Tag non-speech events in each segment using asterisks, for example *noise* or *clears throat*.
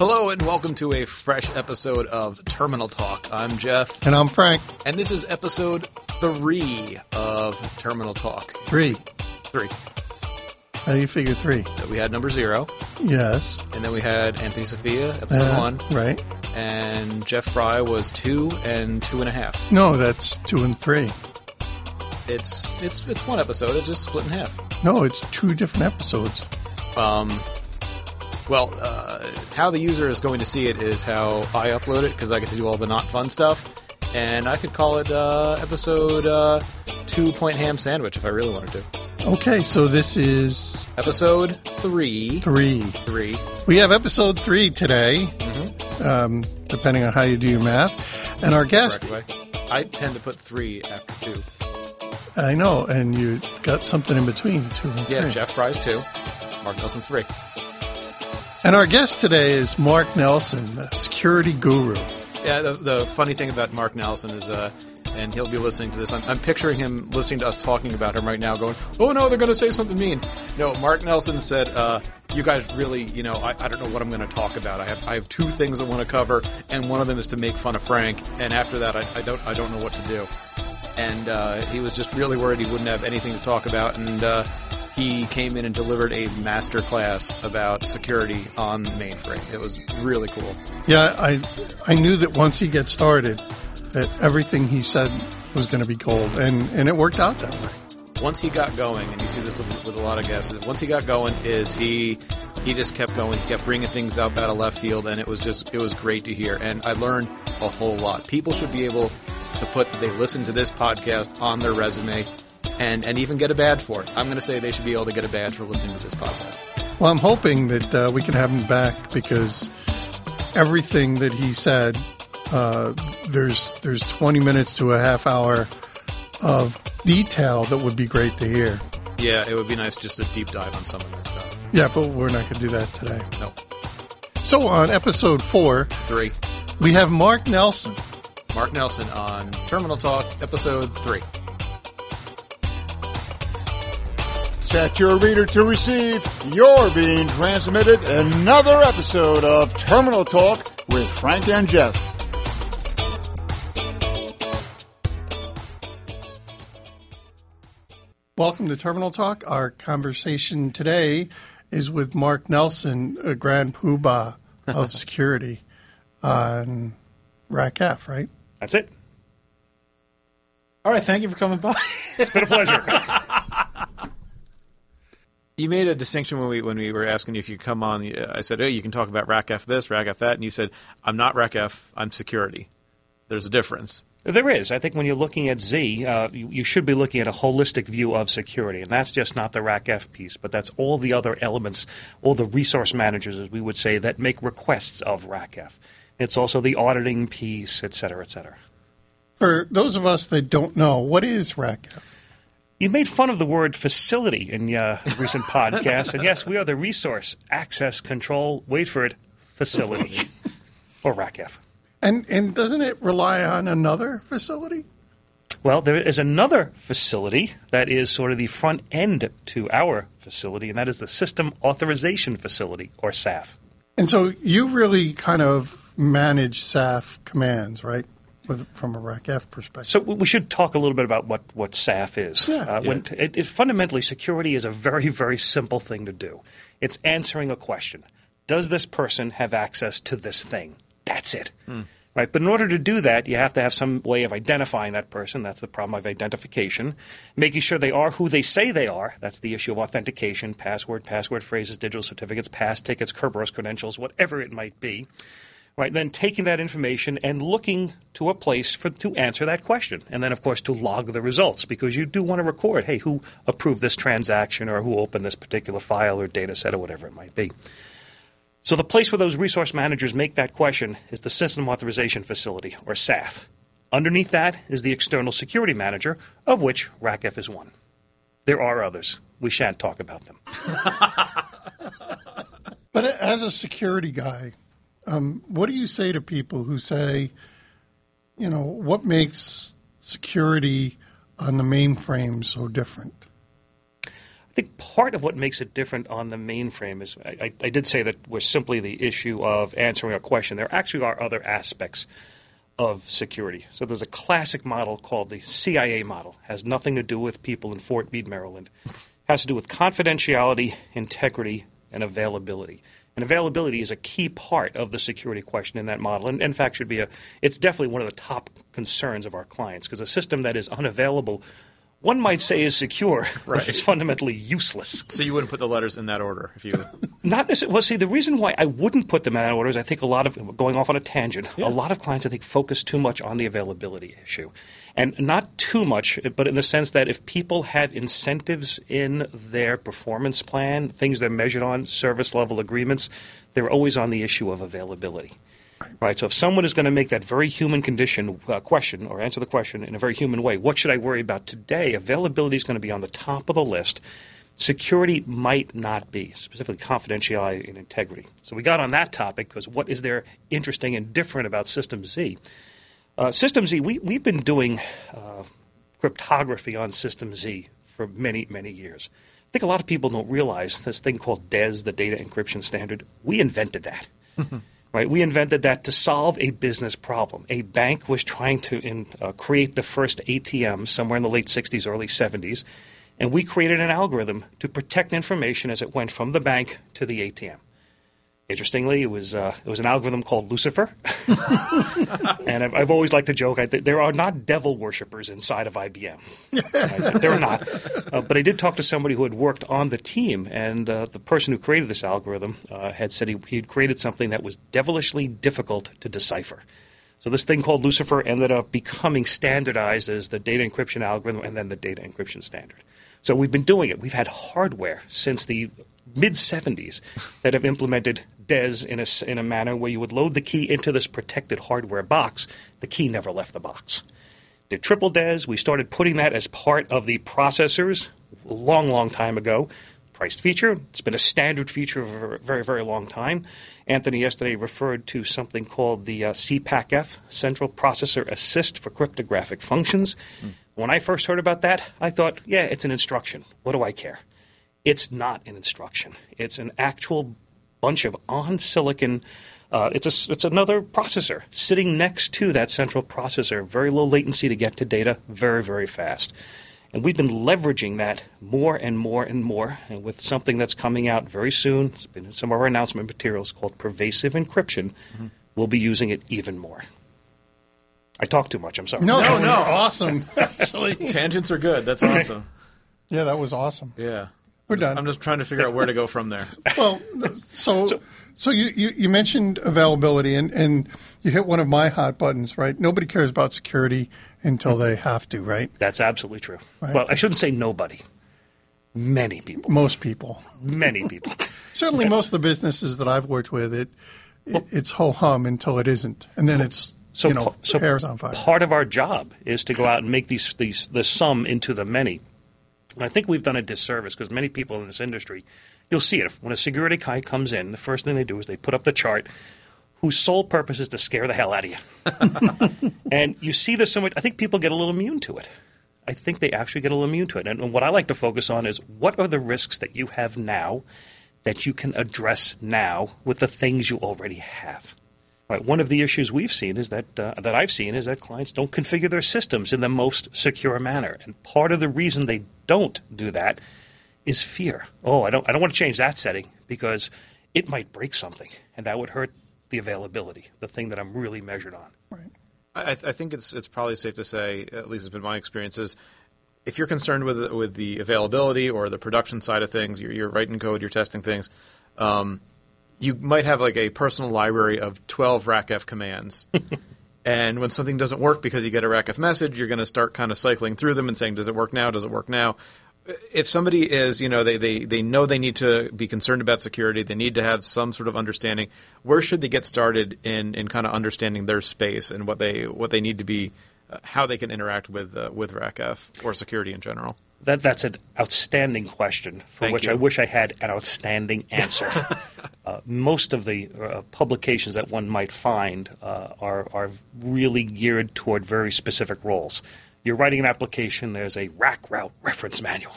Hello and welcome to a fresh episode of Terminal Talk. I'm Jeff, And I'm Frank. and this is episode three of Terminal Talk. Three. Three. How do you figure three? That We had number zero, Yes. and then we had Anthony Sofia, episode Uh, one, Right. and Jeff Frey was two and two and a half. No, that's two and three. It's it's it's one episode. It's just split in half. No, it's two different episodes. Um, well, uh, how the user is going to see it is how I upload it because I get to do all the not fun stuff, and I could call it uh, episode uh, two point ham sandwich if I really wanted to. Okay, so this is Episode three, three. three. We have episode three today, Mm-hmm. um, depending on how you do your math. And our guest, I tend to put three after two. I know, and you got something in between two and Yeah, three. Jeff Frey's two, Mark Nelson three. And our guest today is Mark Nelson, a security guru. Yeah, the, the funny thing about Mark Nelson is, uh, and he'll be listening to this. I'm, I'm picturing him listening to us talking about him right now, going, "Oh no, they're going to say something mean." No, Mark Nelson said, uh, "You guys really, you know, I, I don't know what I'm going to talk about. I have I have two things I want to cover, and one of them is to make fun of Frank, and after that, I, I don't I don't know what to do." And uh, he was just really worried he wouldn't have anything to talk about, and uh, he came in and delivered a master class about security on mainframe. It was really cool. Yeah, I I knew that once he gets started, that everything he said was going to be gold, and and it worked out that way. once he got going, and you see this with, with a lot of guests, once he got going, is he he just kept going. He kept bringing things up out of left field, and it was just it was great to hear. And I learned a whole lot. People should be able to put they listen to this podcast on their resume, and and even get a badge for it. I'm going to say they should be able to get a badge for listening to this podcast. Well, I'm hoping that uh, we can have him back because everything that he said, uh, there's there's 20 minutes to a half hour of detail that would be great to hear. Yeah, it would be nice just a deep dive on some of that stuff. Yeah, but we're not going to do that today. No, So on episode four, three. we have Mark Nelson. Mark Nelson on Terminal Talk, episode three. Set your reader to receive. You're being transmitted another episode of Terminal Talk with Frank and Jeff. Welcome to Terminal Talk. Our conversation today is with Mark Nelson, a grand poobah of *laughs* security on RACF, right? That's it. All right, thank you for coming by. It's been a pleasure. *laughs* You made a distinction when we when we were asking you if you come on. uh, I said, "Oh, you can talk about RACF this, RACF that," and you said, "I'm not RACF. I'm security." There's a difference. there is. I think when you're looking at Z, uh, you, you should be looking at a holistic view of security, and that's just not the RACF piece, but that's all the other elements, all the resource managers, as we would say, that make requests of RACF. It's also the auditing piece, et cetera, et cetera. For those of us that don't know, what is Rack F? You made fun of the word facility in uh, recent *laughs* podcasts, and yes, we are the Resource Access Control, wait for it, facility, *laughs* or RACF. And and doesn't it rely on another facility? Well, there is another facility that is sort of the front end to our facility, and that is the System Authorization Facility, or SAF. And so you really kind of manage SAF commands, right? With, from a RACF perspective. So we we should talk a little bit about what, what SAF is. Yeah. Uh, when, it, it, fundamentally, security is a very, very simple thing to do. It's answering a question. Does this person have access to this thing? That's it. Right? But in order to do that, you have to have some way of identifying that person. That's the problem of identification. Making sure they are who they say they are. That's the issue of authentication, password, password phrases, digital certificates, pass tickets, Kerberos credentials, whatever it might be. Right, then taking that information and looking to a place for to answer that question, and then of course to log the results because you do want to record, hey, who approved this transaction or who opened this particular file or data set or whatever it might be. So the place where those resource managers make that question is the System Authorization Facility, or SAF. Underneath that is the External Security Manager, of which RACF is one. There are others. We shan't talk about them. *laughs* But as a security guy, um, what do you say to people who say, you know, what makes security on the mainframe so different? I think part of what makes it different on the mainframe is I, I, did say that was simply the issue of answering a question. There actually are other aspects of security. So there's a classic model called the CIA model. It Has nothing to do with people in Fort Meade, Maryland. It Has to do with confidentiality, integrity, and availability. And availability is a key part of the security question in that model. And in fact, should be a. It's definitely one of the top concerns of our clients because a system that is unavailable one might say is secure, Right. *laughs* but it's fundamentally useless. So you wouldn't put the letters in that order if you. *laughs* Not necessarily. Well, see, the reason why I wouldn't put them in that order is I think a lot of going off on a tangent. A lot of clients, I think, focus too much on the availability issue, and not too much, but in the sense that if people have incentives in their performance plan, things they're measured on, service level agreements, they're always on the issue of availability. Right. So if someone is going to make that very human condition uh, question or answer the question in a very human way, what should I worry about today? Availability is going to be on the top of the list. Security might not be, specifically confidentiality and integrity. So we got on that topic because what is there interesting and different about System Z? Uh, System Z, we, we've been doing uh, cryptography on System Z for many, many years. I think a lot of people don't realize this thing called DES, the Data Encryption Standard. We invented that. *laughs* right? We invented that to solve a business problem. A bank was trying to in, uh, create the first ATM somewhere in the late 60s, early 70s, and we created an algorithm to protect information as it went from the bank to the ATM. Interestingly, it was uh, it was an algorithm called Lucifer, *laughs* and I've, I've always liked to joke I, there are not devil worshippers inside of IBM. Right? There are not. Uh, but I did talk to somebody who had worked on the team, and uh, the person who created this algorithm uh, had said he he'd created something that was devilishly difficult to decipher. So this thing called Lucifer ended up becoming standardized as the data encryption algorithm and then the data encryption standard. So we've been doing it. We've had hardware since the mid 70s that have implemented DES in a, in a manner where you would load the key into this protected hardware box. The key never left the box. Did triple DES. We started putting that as part of the processors a long, long time ago. Priced feature. It's been a standard feature for a very, very long time. Anthony yesterday referred to something called the uh, CPACF, Central Processor Assist for Cryptographic Functions. When I first heard about that, I thought, yeah, it's an instruction. What do I care? It's not an instruction. It's an actual bunch of on silicon. Uh, it's a, it's another processor sitting next to that central processor. Very low latency to get to data, very very fast. And we've been leveraging that more and more and more. And with something that's coming out very soon, it's been in some of our announcement materials called pervasive encryption. We'll be using it even more. I talk too much. I'm sorry. No, No, no, no. awesome. *laughs* Actually, Tangents are good. That's awesome. yeah, that was awesome. Yeah. We're I'm just- done. I'm just trying to figure out where to go from there. *laughs* Well, so so you, you, you mentioned availability, and, and you hit one of my hot buttons, right? Nobody cares about security until they have to, right? That's absolutely true. Right. Well, I shouldn't say nobody. Many people. Most people. Many people. *laughs* Certainly, most of the businesses that I've worked with, it, it it's ho hum until it isn't, and then it's So, you know pa- so hairs on fire. part of our job is to go out and make these, these the sum into the many. And I think we've done a disservice because many people in this industry, you'll see it. When a security guy comes in, the first thing they do is they put up the chart whose sole purpose is to scare the hell out of you. *laughs* and you see this so much. I think people get a little immune to it. I think they actually get a little immune to it. And, and what I like to focus on is what are the risks that you have now that you can address now with the things you already have. Right. One of the issues we've seen is that uh, that I've seen is that clients don't configure their systems in the most secure manner, and part of the reason they don't do that is fear. Oh, I don't I don't want to change that setting because it might break something, and that would hurt the availability, the thing that I'm really measured on. I, I think it's it's probably safe to say, at least it's been my experience, is if you're concerned with with the availability or the production side of things, you're, you're writing code, you're testing things. Um, you might have like a personal library of 12 RACF commands. *laughs* and when something doesn't work because you get a RACF message, you're going to start kind of cycling through them and saying, does it work now? Does it work now? If somebody is, you know, they, they, they know they need to be concerned about security, they need to have some sort of understanding. Where should they get started in, in kind of understanding their space and what they what they need to be, uh, how they can interact with uh, with RACF or security in general? That that's an outstanding question for Thank which you. I wish I had an outstanding answer. *laughs* uh, most of the uh, publications that one might find uh, are are really geared toward very specific roles. You're writing an application. There's a RACROUTE reference manual.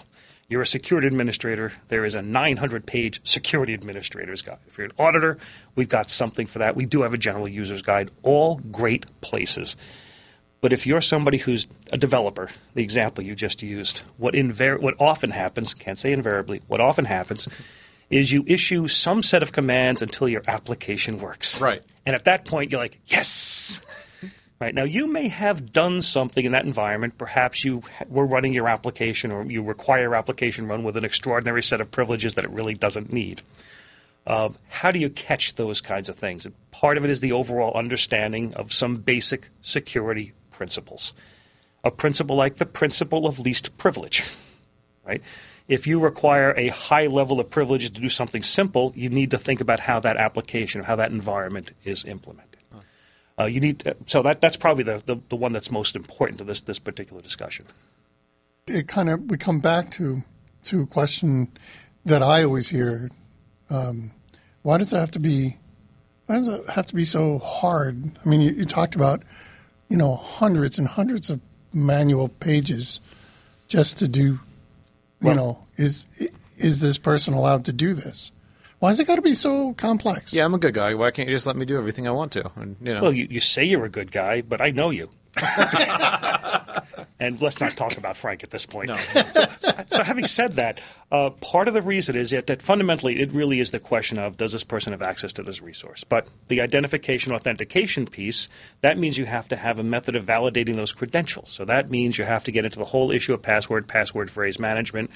You're a security administrator. There is a 900 page security administrator's guide. If you're an auditor, we've got something for that. We do have a general user's guide. All great places. But if you're somebody who's a developer, the example you just used, what, invar- what often happens, can't say invariably, what often happens *laughs* is you issue some set of commands until your application works. Right. And at that point, you're like, yes! Right. Now, you may have done something in that environment. Perhaps you were running your application or you require your application run with an extraordinary set of privileges that it really doesn't need. Um, how do you catch those kinds of things? And part of it is the overall understanding of some basic security principles. A principle like the principle of least privilege, right? If you require a high level of privilege to do something simple, you need to think about how that application or how that environment is implemented. Uh, you need to, so that that's probably the, the, the one that's most important to this this particular discussion. It kind of we come back to to a question that I always hear: um, Why does it have to be? Why does it have to be so hard? I mean, you, you talked about you know hundreds and hundreds of manual pages just to do. You Well- know, is is this person allowed to do this? Why has it got to be so complex? Yeah, I'm a good guy. Why can't you just let me do everything I want to? And you know, Well, you, you say you're a good guy, but I know you. *laughs* *laughs* and let's not talk about Frank at this point. no. *laughs* So, having said that, uh, part of the reason is that, that fundamentally it really is the question of does this person have access to this resource? But the identification authentication piece, that means you have to have a method of validating those credentials. So that means you have to get into the whole issue of password, password phrase management.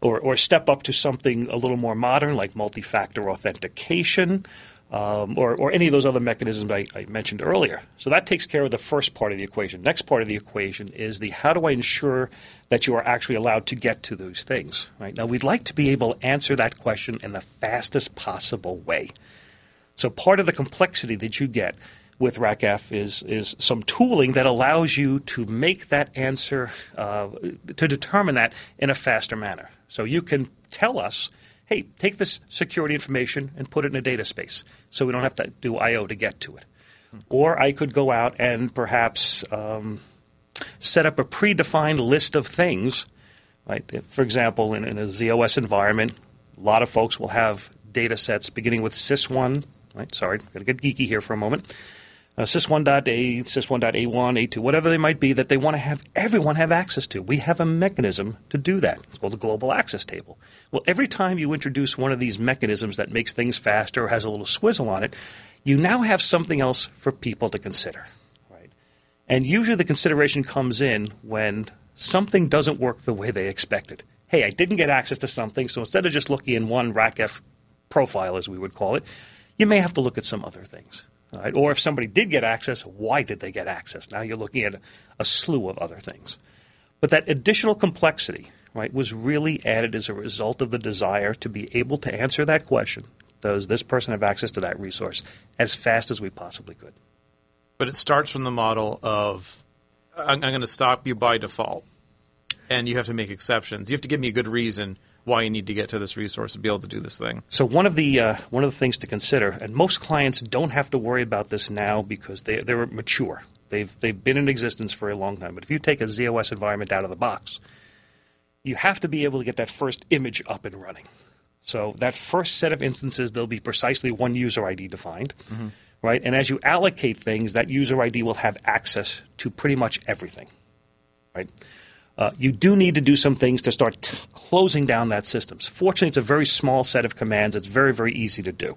Or, or step up to something a little more modern like multi factor authentication, um, or, or any of those other mechanisms I, I mentioned earlier. So that takes care of the first part of the equation. Next part of the equation is the how do I ensure that you are actually allowed to get to those things. Right now, we'd like to be able to answer that question in the fastest possible way. So part of the complexity that you get with RACF is is some tooling that allows you to make that answer uh, to determine that in a faster manner. So you can tell us, hey, take this security information and put it in a data space, so we don't have to do I/O to get to it. Or I could go out and perhaps um, set up a predefined list of things. Right? If, for example, in, in a z/OS environment, a lot of folks will have data sets beginning with sys1. Right? Sorry, going to get geeky here for a moment. Uh, sys1.a, sys1.a1, a2, whatever they might be that they want to have everyone have access to. We have a mechanism to do that. It's called the global access table. Well, every time you introduce one of these mechanisms that makes things faster or has a little swizzle on it, you now have something else for people to consider. Right? And usually the consideration comes in when something doesn't work the way they expected. Hey, I didn't get access to something, so instead of just looking in one RACF profile, as we would call it, you may have to look at some other things. Right? Or if somebody did get access, why did they get access? Now you're looking at a, slew of other things. But that additional complexity, right, was really added as a result of the desire to be able to answer that question does this person have access to that resource as fast as we possibly could? But it starts from the model of I'm, I'm going to stop you by default, and you have to make exceptions. You have to give me a good reason why you need to get to this resource to be able to do this thing. So one of the uh, one of the things to consider, and most clients don't have to worry about this now because they they're mature. They've they've been in existence for a long time. But if you take a z/OS environment out of the box, you have to be able to get that first image up and running. So that first set of instances, there'll be precisely one user ID defined, right? And as you allocate things, that user ID will have access to pretty much everything, right? Uh, you do need to do some things to start t- closing down that system. Fortunately, it's a very small set of commands. It's very, very easy to do,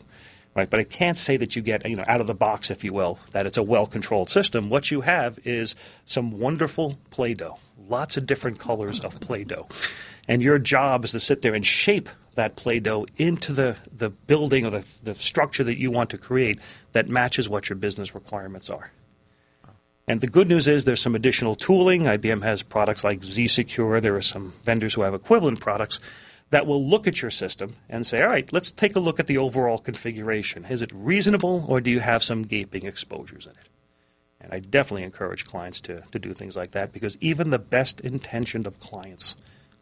right? But I can't say that you get, you know, out of the box, if you will, that it's a well-controlled system. What you have is some wonderful Play-Doh, lots of different colors of Play-Doh, and your job is to sit there and shape that Play-Doh into the, the building or the, the structure that you want to create that matches what your business requirements are. And the good news is there's some additional tooling. IBM has products like zSecure. There are some vendors who have equivalent products that will look at your system and say, all right, let's take a look at the overall configuration. Is it reasonable or do you have some gaping exposures in it? And I definitely encourage clients to, to do things like that because even the best intentioned of clients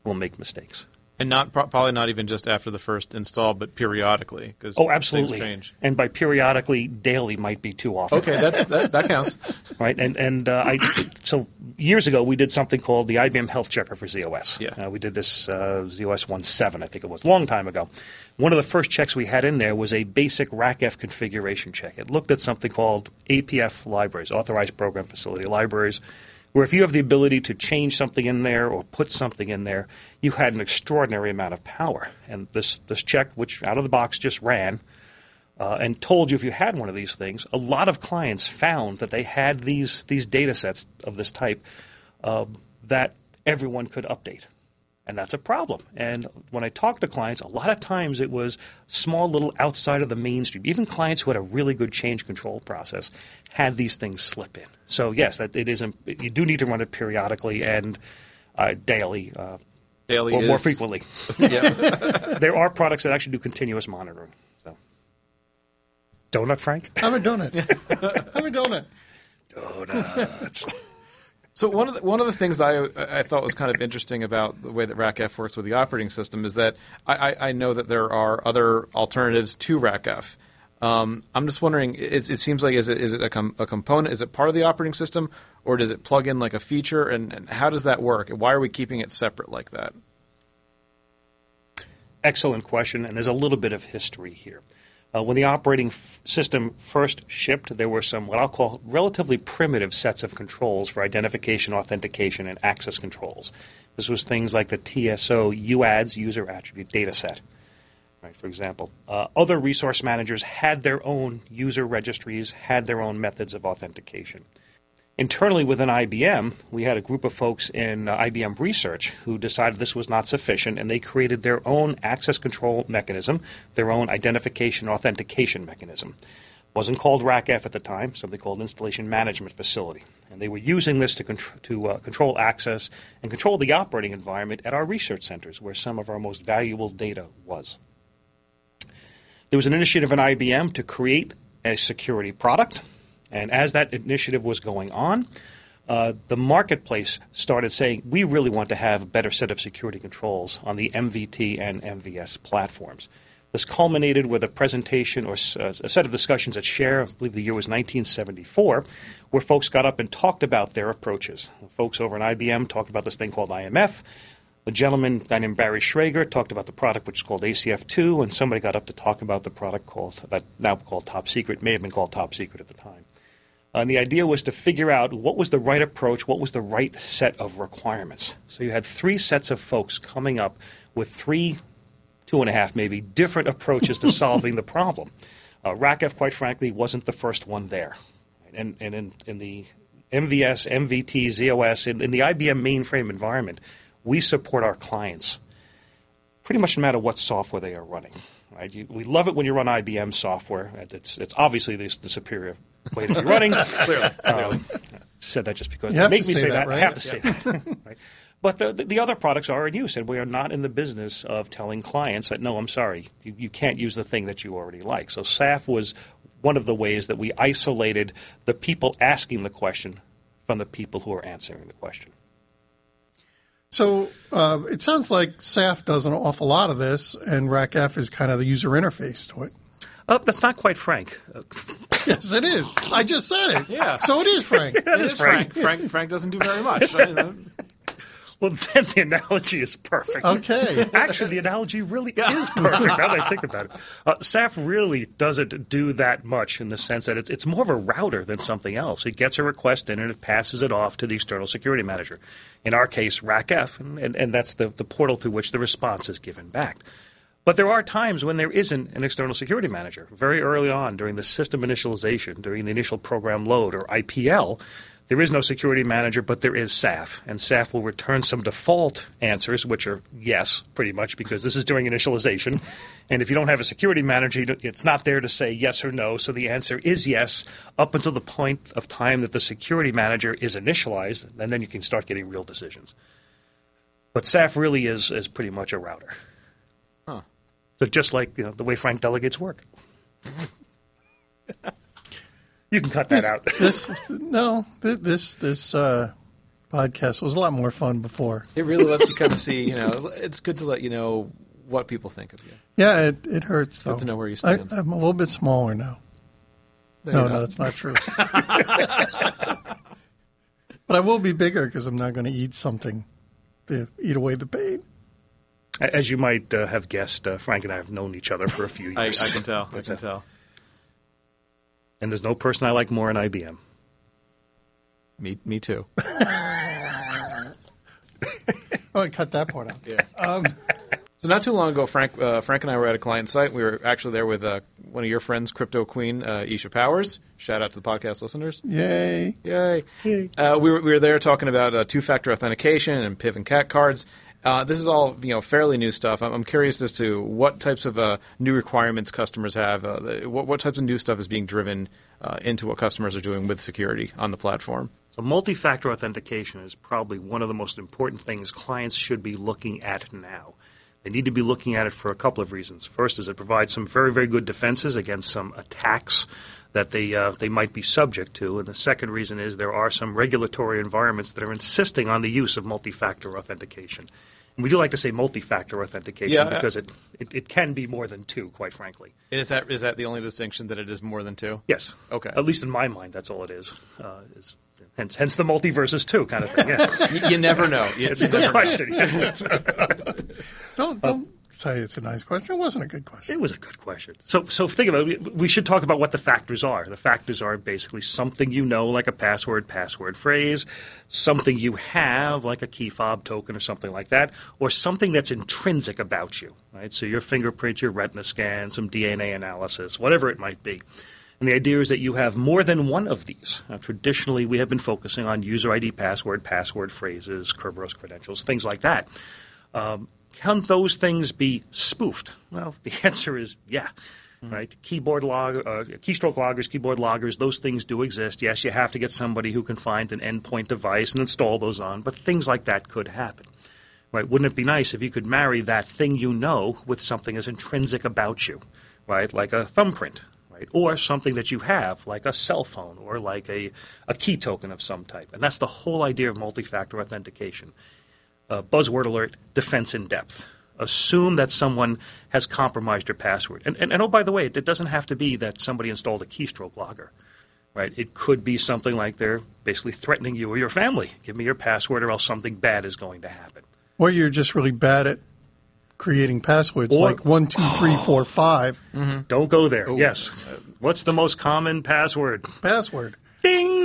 will make mistakes. And not probably not even just after the first install, but periodically. Cause Oh, absolutely. Change. And by periodically, daily might be too often. Okay, that's that, that counts. *laughs* right? And and uh, I so years ago we did something called the IBM Health Checker for z/OS. Yeah. Uh, we did this uh, z/OS 1.7, I think it was, a long time ago. One of the first checks we had in there was a basic RACF configuration check. It looked at something called APF libraries, Authorized Program Facility Libraries, where if you have the ability to change something in there or put something in there, you had an extraordinary amount of power. And this this check, which out of the box just ran, uh, and told you if you had one of these things, a lot of clients found that they had these these data sets of this type uh, that everyone could update. And that's a problem. And when I talk to clients, a lot of times it was small little outside of the mainstream. Even clients who had a really good change control process had these things slip in. So yes, that it isn't. You do need to run it periodically and uh, daily, uh, Daily or more frequently. *laughs* *laughs* There are products that actually do continuous monitoring. So, donut, Frank. I'm a donut. *laughs* I'm a donut. Donuts. So one of the, one of the things I I thought was kind of interesting about the way that RACF works with the operating system is that I, I, know that there are other alternatives to RACF. Um, I'm just wondering. It, it seems like is it is it a, com- a component? Is it part of the operating system, or does it plug in like a feature? And, and how does that work? And why are we keeping it separate like that? Excellent question, and there's a little bit of history here. Uh, when the operating f- system first shipped, there were some what I'll call relatively primitive sets of controls for identification, authentication, and access controls. This was things like the TSO UADS user attribute data set. Right, for example, uh, other resource managers had their own user registries, had their own methods of authentication. Internally within IBM, we had a group of folks in uh, IBM Research who decided this was not sufficient, and they created their own access control mechanism, their own identification authentication mechanism. wasn't called RACF at the time, something called Installation Management Facility. And they were using this to, contr- to uh, control access and control the operating environment at our research centers, where some of our most valuable data was. There was an initiative in IBM to create a security product, and as that initiative was going on, uh, the marketplace started saying, we really want to have a better set of security controls on the MVT and MVS platforms. This culminated with a presentation or uh, a set of discussions at Share, I believe the year was 1974, where folks got up and talked about their approaches. Folks over in IBM talked about this thing called IMF. A gentleman guy named Barry Schrager talked about the product which is called ACF2, and somebody got up to talk about the product called that now called Top Secret, may have been called Top Secret at the time. And the idea was to figure out what was the right approach, what was the right set of requirements. So you had three sets of folks coming up with three, two and a half maybe, different approaches to solving the problem. Uh, RACF, quite frankly, wasn't the first one there. And, and in, in the MVS, MVT, z/OS, in, in the IBM mainframe environment, we support our clients pretty much no matter what software they are running. Right? You, we love it when you run IBM software. It's, it's obviously the, the superior way to be running. *laughs* Clearly, clearly. said that just because You they make me say say that, that. I have to say that. *laughs* right? But the, the, the other products are in use, and we are not in the business of telling clients that, no, I'm sorry, you, you can't use the thing that you already like. So SAF was one of the ways that we isolated the people asking the question from the people who are answering the question. So uh, it sounds like SAF does an awful lot of this, and RACF is kind of the user interface to it. Oh, that's not quite frank. Uh, *laughs* Yes, it is. I just said it. Yeah. So it is Frank. *laughs* It is Frank. Frank. Frank doesn't do very *laughs* much. well, then the analogy is perfect. Okay. Actually, the analogy really is perfect now that I think about it. Uh, SAF really doesn't do that much in the sense that it's, it's more of a router than something else. It gets a request in and it passes it off to the external security manager. In our case, RACF, and, and, and that's the, the portal through which the response is given back. But there are times when there isn't an external security manager. Very early on, during the system initialization, during the initial program load or IPL, there is no security manager, but there is SAF. And SAF will return some default answers, which are yes, pretty much, because this is during initialization. And if you don't have a security manager, it's not there to say yes or no. So the answer is yes up until the point of time that the security manager is initialized, and then you can start getting real decisions. But SAF really is, is pretty much a router. So just like you know, the way Frank delegates work. you can cut that out. This no, this this uh, podcast was a lot more fun before. It really lets you kind of see. You know, it's good to let you know what people think of you. Yeah, it, it hurts. good though. to know where you I, stand. I'm a little bit smaller now. No, No, no, that's not true. *laughs* but I will be bigger because I'm not going to eat something to eat away the pain. As you might uh, have guessed, uh, Frank and I have known each other for a few *laughs* I, I can tell. I can tell. And there's no person I like more in IBM. Me, me too. *laughs* Oh, I cut that part out. Yeah. so not too long ago, Frank, uh, Frank and I were at a client site. We were actually there with uh, one of your friends, Crypto Queen, uh, Eysha Powers. Shout out to the podcast listeners. Yay. Yay! Uh, we, were, we were there talking about uh, two-factor authentication and PIV and CAC cards. Uh, this is all you know, fairly new stuff. I'm, I'm curious as to what types of uh, new requirements customers have. Uh, what, what types of new stuff is being driven uh, into what customers are doing with security on the platform? So multi-factor authentication is probably one of the most important things clients should be looking at now. They need to be looking at it for a couple of reasons. First is it provides some very, very good defenses against some attacks that they uh, they might be subject to, and the second reason is there are some regulatory environments that are insisting on the use of multi-factor authentication. And we do like to say multi-factor authentication Yeah, because it, it, it can be more than two, quite frankly. Is that is that the only distinction that it is more than two? Yes. Okay. At least in my mind, that's all it is. Uh, is hence, hence the multi versus two kind of thing. Yeah. *laughs* you, you never know. You, it's you a good never know. *laughs* question. Don't don't say it's a nice question. It wasn't a good question. It was a good question. So, so think about it. We should talk about what the factors are. The factors are basically something you know, like a password, password phrase, something you have, like a key fob token or something like that, or something that's intrinsic about you, right? So your fingerprint, your retina scan, some DNA analysis, whatever it might be. And the idea is that you have more than one of these. Now, traditionally, we have been focusing on user ID, password, password phrases, Kerberos credentials, things like that. Um, can those things be spoofed? Well, *laughs* the answer is yeah. Right, keyboard log, uh, keystroke loggers, keyboard loggers, those things do exist. Yes, you have to get somebody who can find an endpoint device and install those on, but things like that could happen. Right? Wouldn't it be nice if you could marry that thing you know with something as intrinsic about you, right? Like a thumbprint, right? Or something that you have, like a cell phone or like a, a key token of some type. And that's the whole idea of multi-factor authentication uh, buzzword alert, defense in depth. Assume that someone has compromised your password. And, and, and oh, by the way, it doesn't have to be that somebody installed a keystroke logger. Right? It could be something like they're basically threatening you or your family. Give me your password or else something bad is going to happen. Or you're just really bad at creating passwords Or- like one, two, three, four, five. Don't go there. Yes. What's the most common password? Password.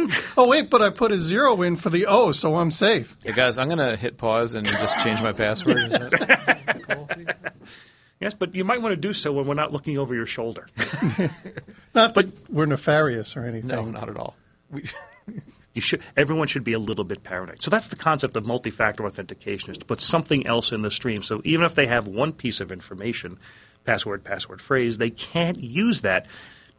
Ding! Oh wait, but I put a zero in for the O, so I'm safe. Hey guys, I'm gonna hit pause and just change my password. Is that- *laughs* Yes, but you might want to do so when we're not looking over your shoulder. *laughs* Not that we're nefarious or anything. no, not at all. We, *laughs* You should, everyone should be a little bit paranoid. So that's the concept of multi-factor authentication: is to put something else in the stream. So even if they have one piece of information, password, password phrase, they can't use that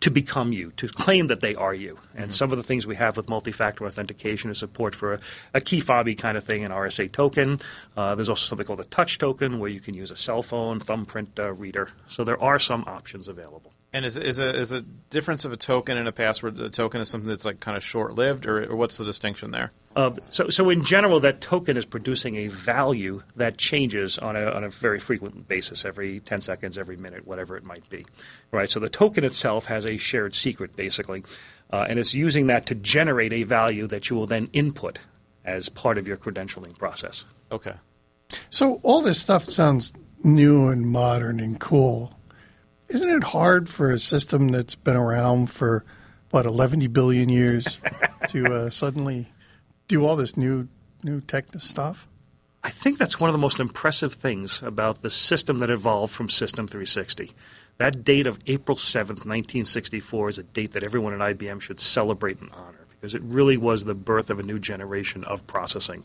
to become you, to claim that they are you. And some of the things we have with multi-factor authentication is support for a, a key fobby kind of thing, an RSA token. Uh, there's also something called a touch token, where you can use a cell phone, thumbprint uh, reader. So there are some options available. And is is a is a difference of a token and a password? The token is something that's like kind of short lived, or, or what's the distinction there? Uh, so, so in general, that token is producing a value that changes on a, on a very frequent basis, every 10 seconds, every minute, whatever it might be. Right? So the token itself has a shared secret, basically, uh, and it's using that to generate a value that you will then input as part of your credentialing process. Okay. So all this stuff sounds new and modern and cool. Isn't it hard for a system that's been around for what 11 billion years *laughs* to uh, suddenly do all this new new tech stuff? I think that's one of the most impressive things about the system that evolved from System 360. That date of April 7th, 1964 is a date that everyone at IBM should celebrate and honor because it really was the birth of a new generation of processing.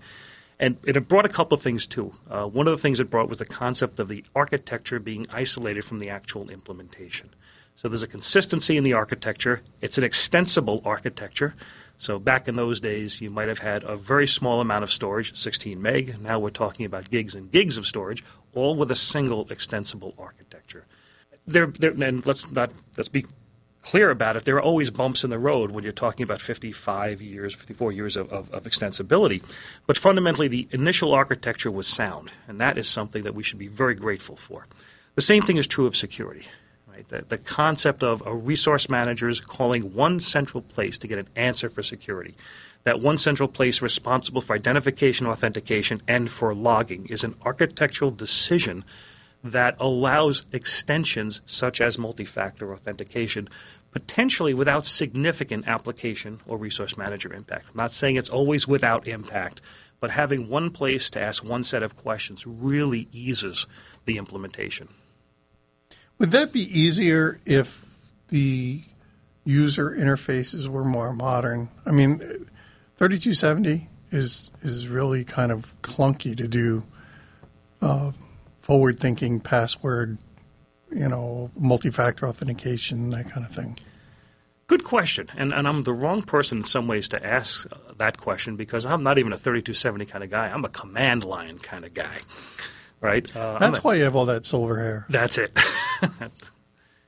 And it brought a couple of things too. Uh, one of the things it brought was the concept of the architecture being isolated from the actual implementation. So there's a consistency in the architecture. It's an extensible architecture. So back in those days, you might have had a very small amount of storage, 16 meg. Now we're talking about gigs and gigs of storage, all with a single extensible architecture. There, and let's not let's be clear about it, there are always bumps in the road when you're talking about 55 years, 54 years of, of, of, extensibility. But fundamentally, the initial architecture was sound, and that is something that we should be very grateful for. The same thing is true of security. Right? The, the concept of a resource managers calling one central place to get an answer for security. That one central place responsible for identification, authentication, and for logging is an architectural decision that allows extensions such as multi factor authentication potentially without significant application or resource manager impact. I'm not saying it's always without impact, but having one place to ask one set of questions really eases the implementation. Would that be easier if the user interfaces were more modern? I mean, 3270 is is really kind of clunky to do uh, forward thinking password you know, multi-factor authentication, that kind of thing? Good question, and and I'm the wrong person in some ways to ask that question because I'm not even a 3270 kind of guy. I'm a command line kind of guy, right? Uh, that's a, why you have all that silver hair. That's it. *laughs*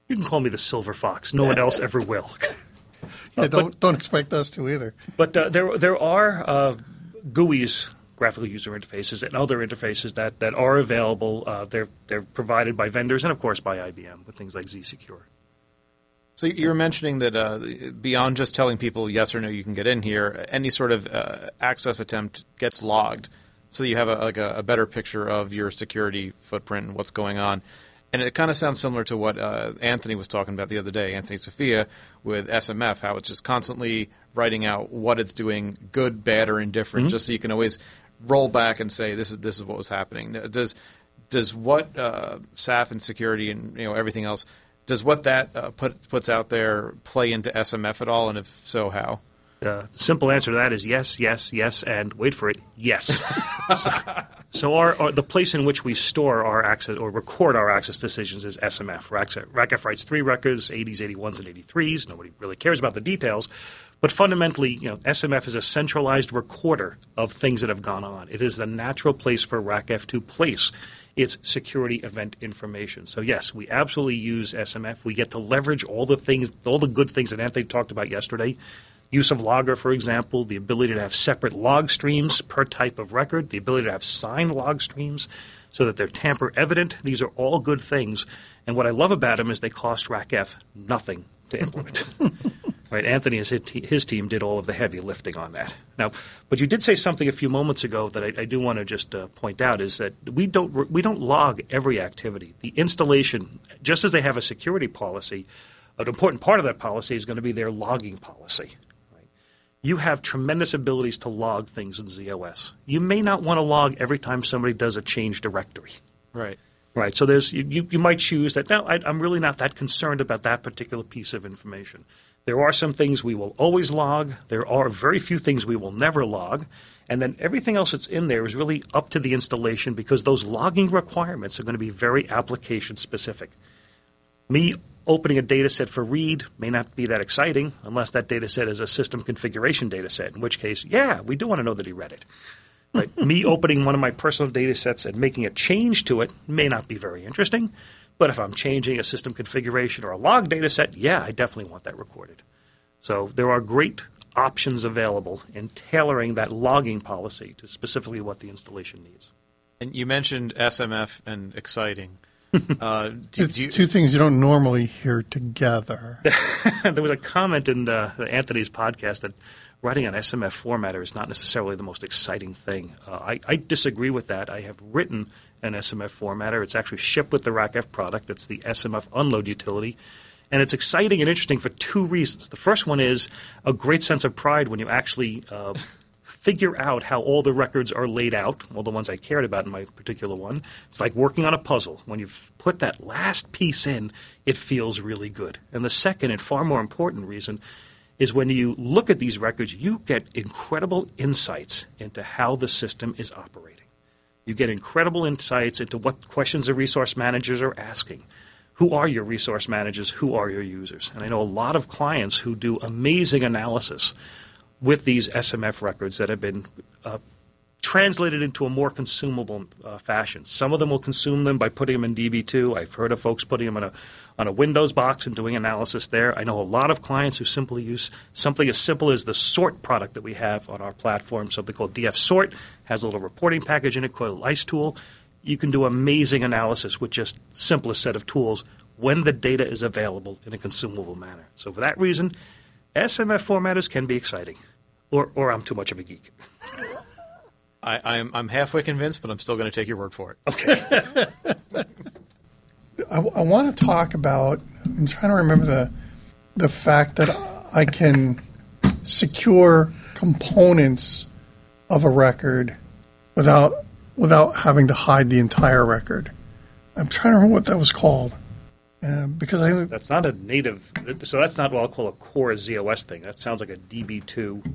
you can call me the silver fox. No one else ever will. *laughs* yeah, don't but, don't expect us to either. But uh, there there are uh, GUIs graphical user interfaces and other interfaces that, that are available. Uh, they're, they're provided by vendors and, of course, by IBM with things like zSecure. So you were mentioning that uh, beyond just telling people yes or no you can get in here, any sort of uh, access attempt gets logged, so you have a, like a, a, better picture of your security footprint and what's going on. And it kind of sounds similar to what uh, Anthony was talking about the other day, Anthony Sofia, with SMF, how it's just constantly writing out what it's doing, good, bad, or indifferent, mm-hmm. just so you can always roll back and say this is this is what was happening. Does does what uh, SAF and security and you know everything else does what that uh, put, puts out there play into SMF at all, and if so, how? The simple answer to that is yes, yes, yes, and wait for it, yes. *laughs* so, so our, our, the place in which we store our access or record our access decisions is SMF. RACF writes three records, 80s, 81s, and 83s. Nobody really cares about the details. But fundamentally, you know, SMF is a centralized recorder of things that have gone on. It is the natural place for RACF to place its security event information. So yes, we absolutely use SMF. We get to leverage all the things, all the good things that Anthony talked about yesterday. Use of Logger, for example, the ability to have separate log streams per type of record, the ability to have signed log streams so that they're tamper evident. These are all good things. And what I love about them is they cost RACF nothing to implement. *laughs* Right, Anthony and his team did all of the heavy lifting on that. Now, but you did say something a few moments ago that I, I do want to just uh, point out is that we don't we don't log every activity. The installation, just as they have a security policy, an important part of that policy is going to be their logging policy. Right? You have tremendous abilities to log things in z/OS. You may not want to log every time somebody does a change directory. Right. Right. So there's you, you might choose that. Now I, I'm really not that concerned about that particular piece of information. There are some things we will always log. There are very few things we will never log. And then everything else that's in there is really up to the installation because those logging requirements are going to be very application specific. Me opening a data set for read may not be that exciting unless that data set is a system configuration data set, in which case, yeah, we do want to know that he read it. Right? *laughs* Me opening one of my personal data sets and making a change to it may not be very interesting. But if I'm changing a system configuration or a log data set, yeah, I definitely want that recorded. So there are great options available in tailoring that logging policy to specifically what the installation needs. And you mentioned SMF and exciting. *laughs* Uh, do, do you, two things you don't normally hear together. *laughs* there was a comment in uh, Anthony's podcast that writing an SMF formatter is not necessarily the most exciting thing. Uh, I, I, disagree with that. I have written an SMF formatter. It's actually shipped with the RACF product. It's the SMF unload utility. And it's exciting and interesting for two reasons. The first one is a great sense of pride when you actually uh, *laughs* figure out how all the records are laid out, all the ones I cared about in my particular one. It's like working on a puzzle. When you've put that last piece in, it feels really good. And the second and far more important reason is when you look at these records, you get incredible insights into how the system is operating. You get incredible insights into what questions the resource managers are asking. Who are your resource managers? Who are your users? And I know a lot of clients who do amazing analysis with these SMF records that have been uh, translated into a more consumable uh, fashion. Some of them will consume them by putting them in DB2. I've heard of folks putting them in a on a Windows box and doing analysis there. I know a lot of clients who simply use something as simple as the sort product that we have on our platform, something called DFSORT, has a little reporting package in it called ICETOOL. You can do amazing analysis with just simplest set of tools when the data is available in a consumable manner. So for that reason, SMF formatters can be exciting. Or, or I'm too much of a geek. I, I'm I'm halfway convinced, but I'm still going to take your word for it. Okay. *laughs* I, I want to talk about. I'm trying to remember the the fact that I can secure components of a record without without having to hide the entire record. I'm trying to remember what that was called uh, because I That's not a native, so that's not what I'll call a core z/OS thing. That sounds like a DB2.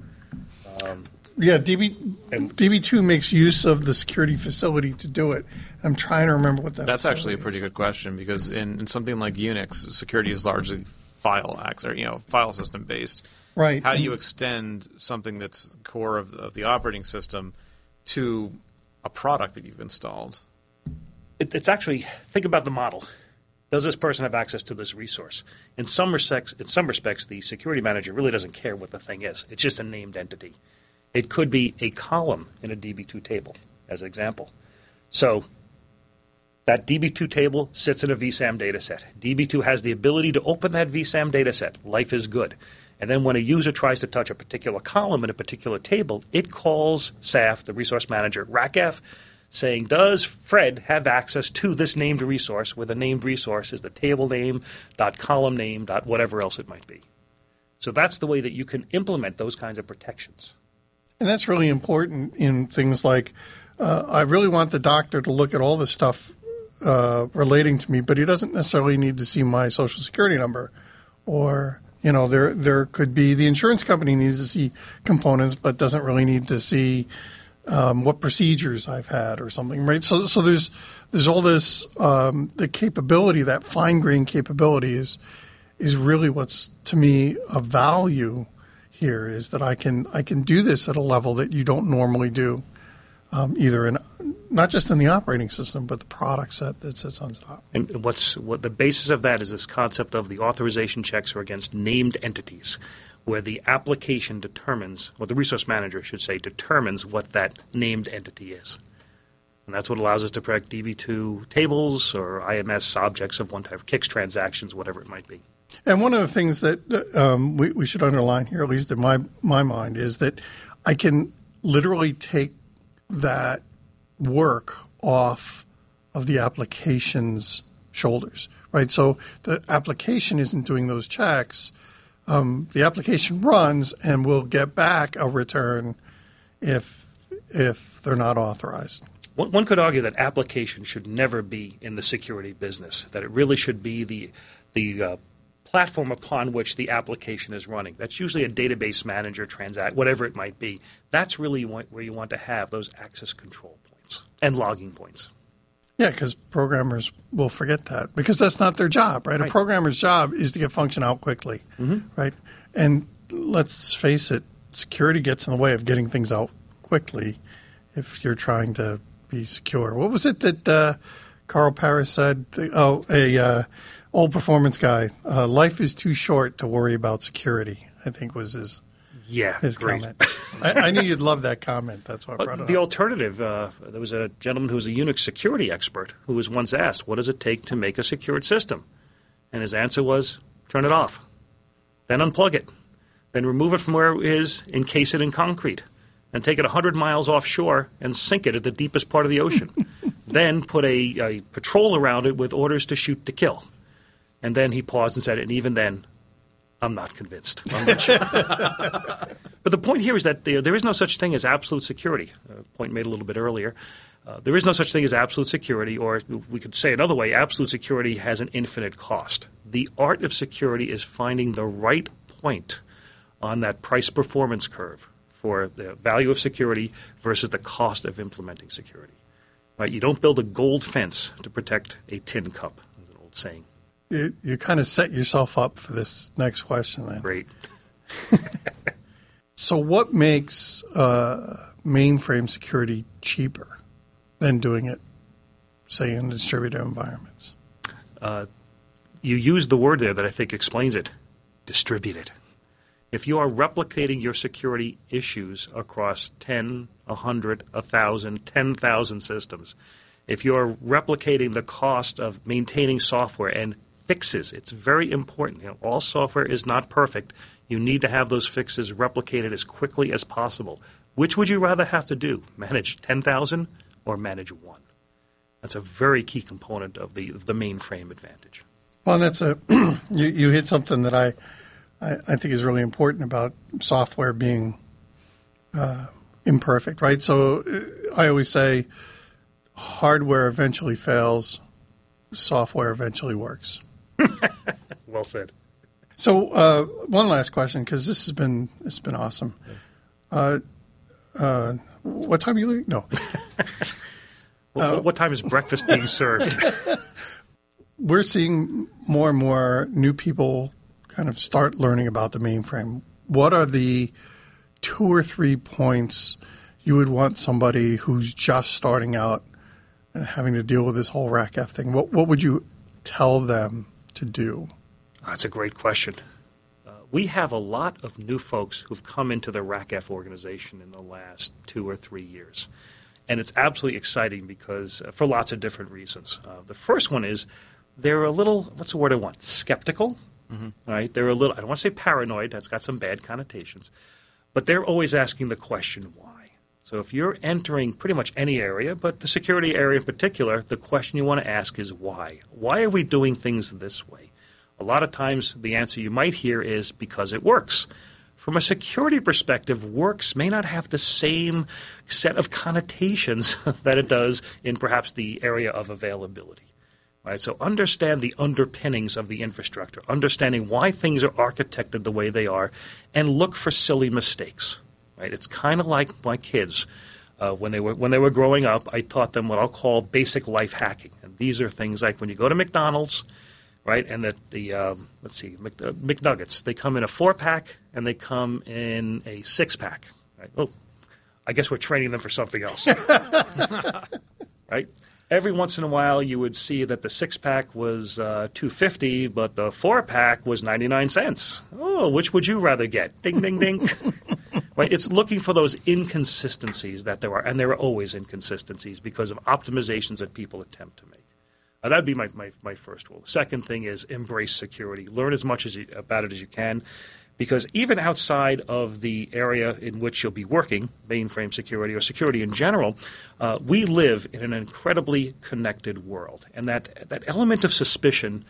Yeah DB And- DB2 makes use of the security facility to do it. I'm trying to remember what that. That's actually a pretty is. good question because in, in something like Unix, security is largely file access, or, you know, file system based. right. How do you extend something that's core of, of the operating system to a product that you've installed? It, it's actually think about the model. Does this person have access to this resource? In some respects, in some respects, the security manager really doesn't care what the thing is. It's just a named entity. It could be a column in a DB2 table, as an example. So that DB2 table sits in a VSAM dataset. DB2 has the ability to open that VSAM dataset. Life is good. And then when a user tries to touch a particular column in a particular table, it calls SAF, the resource manager, RACF, saying, Does Fred have access to this named resource, where the named resource is the table name, dot column name, dot whatever else it might be? So that's the way that you can implement those kinds of protections. And that's really important in things like uh, I really want the doctor to look at all the stuff uh, relating to me, but he doesn't necessarily need to see my social security number. Or, you know, there there could be the insurance company needs to see components, but doesn't really need to see um, what procedures I've had or something, right? So, so there's there's all this um, the capability that fine grained capability is is really what's to me a value here is that I can I can do this at a level that you don't normally do, um, either in not just in the operating system but the product set that sits on top. And what's what the basis of that is this concept of the authorization checks are against named entities, where the application determines, or the resource manager should say, determines what that named entity is. And that's what allows us to protect DB2 tables or IMS objects of one type, CICS transactions, whatever it might be. And one of the things that um, we, we should underline here, at least in my my mind, is that I can literally take that work off of the application's shoulders, right? So the application isn't doing those checks. Um, the application runs and will get back a return if if they're not authorized. One, could argue that application should never be in the security business. That it really should be the the uh, platform upon which the application is running. That's usually a database manager, transact, whatever it might be. That's really where you want to have those access control points and logging points. Yeah, because programmers will forget that because that's not their job, right? Right. A programmer's job is to get function out quickly, right? And let's face it, security gets in the way of getting things out quickly if you're trying to be secure. What was it that uh, Carl Paris said? Oh, a uh, old performance guy. Uh, Life is too short to worry about security. I think was his Yeah, his great. comment. I, I knew you'd love that comment. That's why I brought Uh, it the up. alternative, uh, there was a gentleman who was a Unix security expert who was once asked, What does it take to make a secured system? And his answer was, Turn it off. Then unplug it. Then remove it from where it is, encase it in concrete. And take it 100 miles offshore and sink it at the deepest part of the ocean. *laughs* then put a, a patrol around it with orders to shoot to kill. And then he paused and said, And even then, I'm not convinced. I'm not sure. *laughs* But the point here is that there, there is no such thing as absolute security. A point made a little bit earlier. Uh, there is no such thing as absolute security, or we could say another way absolute security has an infinite cost. The art of security is finding the right point on that price performance curve for the value of security versus the cost of implementing security. Right? You don't build a gold fence to protect a tin cup, is an old saying. You, you kind of set yourself up for this next question. Then. Great. *laughs* So what makes uh, mainframe security cheaper than doing it, say, in distributed environments? you use the word there that I think explains it distributed. If you are replicating your security issues across 10, 100, 1,000, 10,000 systems, if you're replicating the cost of maintaining software and fixes, it's very important. You know, all software is not perfect. You need to have those fixes replicated as quickly as possible. Which would you rather have to do? Manage 10,000 or manage one? That's a very key component of the, the mainframe advantage. Well, that's a *clears throat* you, you hit something that I, I I think is really important about software being uh, imperfect, right? So uh, I always say hardware eventually fails, software eventually works. *laughs* Well said. So uh, one last question because this has been it's been awesome. Uh, uh, what time are you leaving? No, *laughs* What, what time is breakfast being served? *laughs* we're seeing more and more new people kind of start learning about the mainframe. What are the two or three points you would want somebody who's just starting out and having to deal with this whole RACF thing? What what would you tell them to do? That's a great question. Uh, we have a lot of new folks who've come into the RACF organization in the last two or three years. And it's absolutely exciting because, uh, for lots of different reasons. Uh, the first one is they're a little, what's the word I want? Skeptical. Right? They're a little, I don't want to say paranoid, that's got some bad connotations. But they're always asking the question, why? So if you're entering pretty much any area, but the security area in particular, the question you want to ask is why? Why are we doing things this way? A lot of times the answer you might hear is because it works. From a security perspective, works may not have the same set of connotations *laughs* that it does in perhaps the area of availability. Right? So understand the underpinnings of the infrastructure, understanding why things are architected the way they are, and look for silly mistakes. Right? It's kind of like my kids. Uh, when they were when they were growing up, I taught them what I'll call basic life hacking, and these are things like when you go to McDonald's, right? And the the um, let's see, Mc, uh, McNuggets they come in a four pack and they come in a six pack. Right? Oh, I guess we're training them for something else, *laughs* right? Every once in a while, you would see that the six pack was uh, two fifty, but the four pack was ninety nine cents. Oh, which would you rather get? Ding, ding, ding. *laughs* right? It's looking for those inconsistencies that there are, and there are always inconsistencies because of optimizations that people attempt to make. Uh, that'd be my, my, my first rule. The Second thing is embrace security. Learn as much as you, about it as you can, because even outside of the area in which you'll be working, mainframe security or security in general, uh, we live in an incredibly connected world, and that that element of suspicion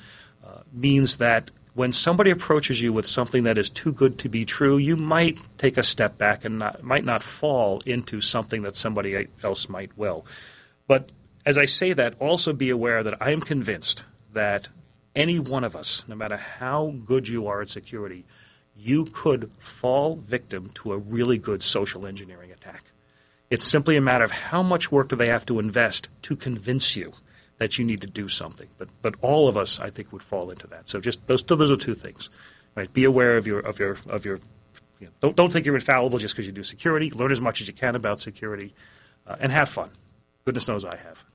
uh, means that when somebody approaches you with something that is too good to be true, you might take a step back and not, might not fall into something that somebody else might will. But as I say that, also be aware that I am convinced that any one of us, no matter how good you are at security, you could fall victim to a really good social engineering attack. It's simply a matter of how much work do they have to invest to convince you that you need to do something. But but all of us, I think, would fall into that. So just those those are two things. Right? Be aware of your of your of your. You know, don't don't think you're infallible just because you do security. Learn as much as you can about security, uh, and have fun. Goodness knows I have.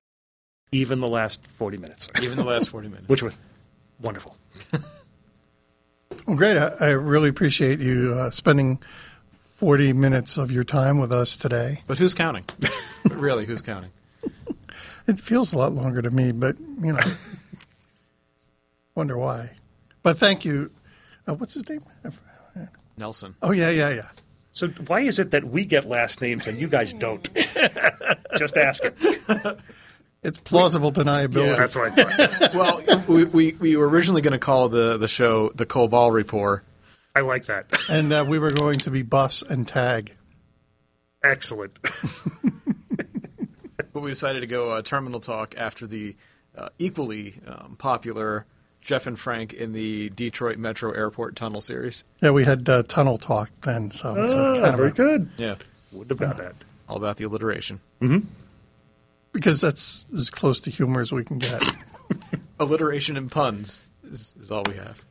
Even the last forty minutes, Even the last 40 minutes. *laughs* which were wonderful. *laughs* Well, great. I, I really appreciate you uh, spending forty minutes of your time with us today. But who's counting? *laughs* Really, who's counting? It feels a lot longer to me, but you know, *laughs* wonder why. But thank you. Uh, what's his name? Nelson. Oh yeah, yeah, yeah. So why is it that we get last names and you guys don't? *laughs* just ask it. It's plausible deniability. That's what I thought. *laughs* Well, we, we, we were originally going to call the, the show the Cobol Report. I like that. And uh, we were going to be bus and tag. Excellent. *laughs* But we decided to go uh, Terminal Talk after the uh, equally um, popular Jeff and Frank in the Detroit Metro Airport Tunnel series. Yeah, we had uh, tunnel talk then, so it's a kind of a- good. Yeah. What about that? All about the alliteration. Because that's as close to humor as we can get. *laughs* Alliteration and puns is, is all we have.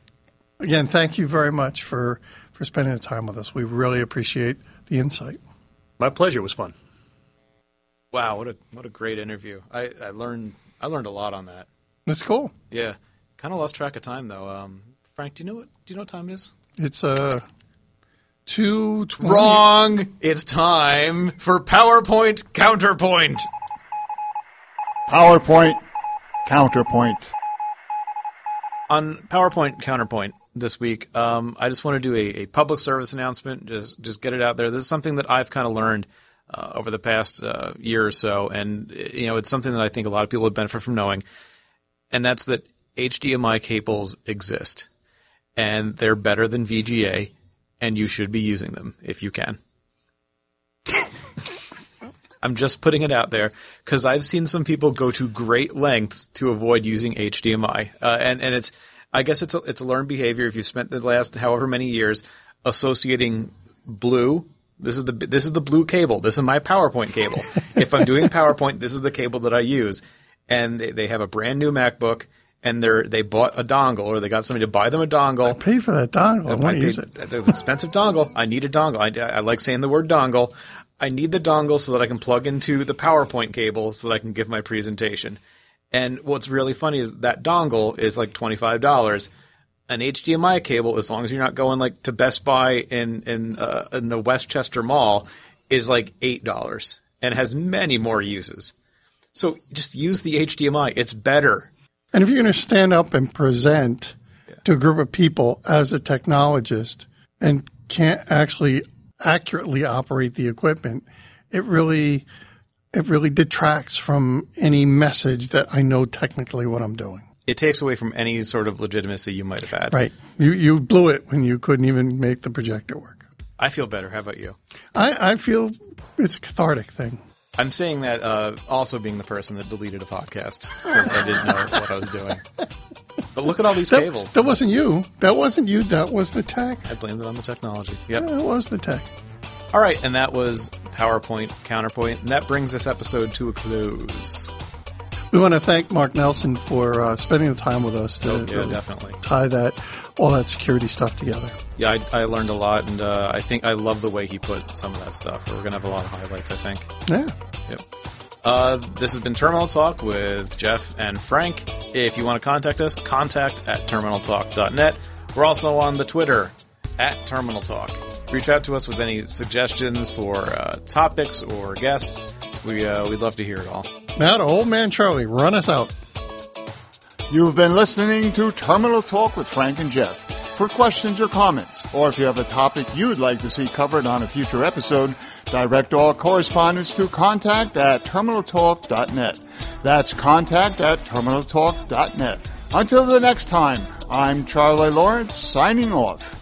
Again, thank you very much for for spending the time with us. We really appreciate the insight. My pleasure. It was fun. Wow, what a what a great interview. I, I learned I learned a lot on that. That's cool. Yeah, kind of lost track of time though. Um, Frank, do you know what do you know what time it is? It's uh, two twenty. Wrong. It's time for PowerPoint counterpoint. PowerPoint, counterpoint. On PowerPoint counterpoint this week, um, I just want to do a, a, public service announcement. Just just get it out there. This is something that I've kind of learned uh, over the past uh, year or so, and you know it's something that I think a lot of people would benefit from knowing, and that's that HDMI cables exist, and they're better than VGA, and you should be using them if you can. I'm just putting it out there because I've seen some people go to great lengths to avoid using HDMI, uh, and and it's I guess it's a, it's a learned behavior. If you've spent the last however many years associating blue, this is the this is the blue cable. This is my PowerPoint cable. *laughs* if I'm doing PowerPoint, this is the cable that I use. And they, they have a brand new MacBook, and they're they bought a dongle, or they got somebody to buy them a dongle. I paid for that dongle. I, want to use it. The expensive dongle. I need a dongle. I, I like saying the word dongle. I need the dongle so that I can plug into the PowerPoint cable so that I can give my presentation. And what's really funny is that dongle is like twenty five dollars. An HDMI cable, as long as you're not going like to Best Buy in in uh, in the Westchester Mall, is like eight dollars and has many more uses. So just use the HDMI; it's better. And if you're going to stand up and present yeah. to a group of people as a technologist and can't actually accurately operate the equipment, it really it really detracts from any message that I know technically what I'm doing. It takes away from any sort of legitimacy you might have had. Right. You you blew it when you couldn't even make the projector work. I feel better. How about you? I, I feel it's a cathartic thing. I'm saying that uh, also being the person that deleted a podcast because I didn't know what I was doing. But look at all these that, cables. That wasn't you. That wasn't you. That was the tech. I blamed it on the technology. Yep. Yeah, it was the tech. All right, and that was PowerPoint Counterpoint, and that brings this episode to a close. We want to thank Mark Nelson for uh, spending the time with us to oh, yeah, really definitely. tie that all that security stuff together. Yeah, I, I learned a lot, and uh, I think I love the way he put some of that stuff. We're gonna have a lot of highlights, I think. Yeah. Yep. Uh, this has been Terminal Talk with Jeff and Frank. If you want to contact us, contact at terminaltalk.net. We're also on the Twitter at Terminal Talk. Reach out to us with any suggestions for uh, topics or guests. We, uh, we'd love to hear it all. Now, old man Charlie, run us out. You've been listening to Terminal Talk with Frank and Jeff. For questions or comments, or if you have a topic you'd like to see covered on a future episode, direct all correspondence to contact at terminaltalk.net. That's contact at terminaltalk.net. Until the next time, I'm Charlie Lawrence signing off.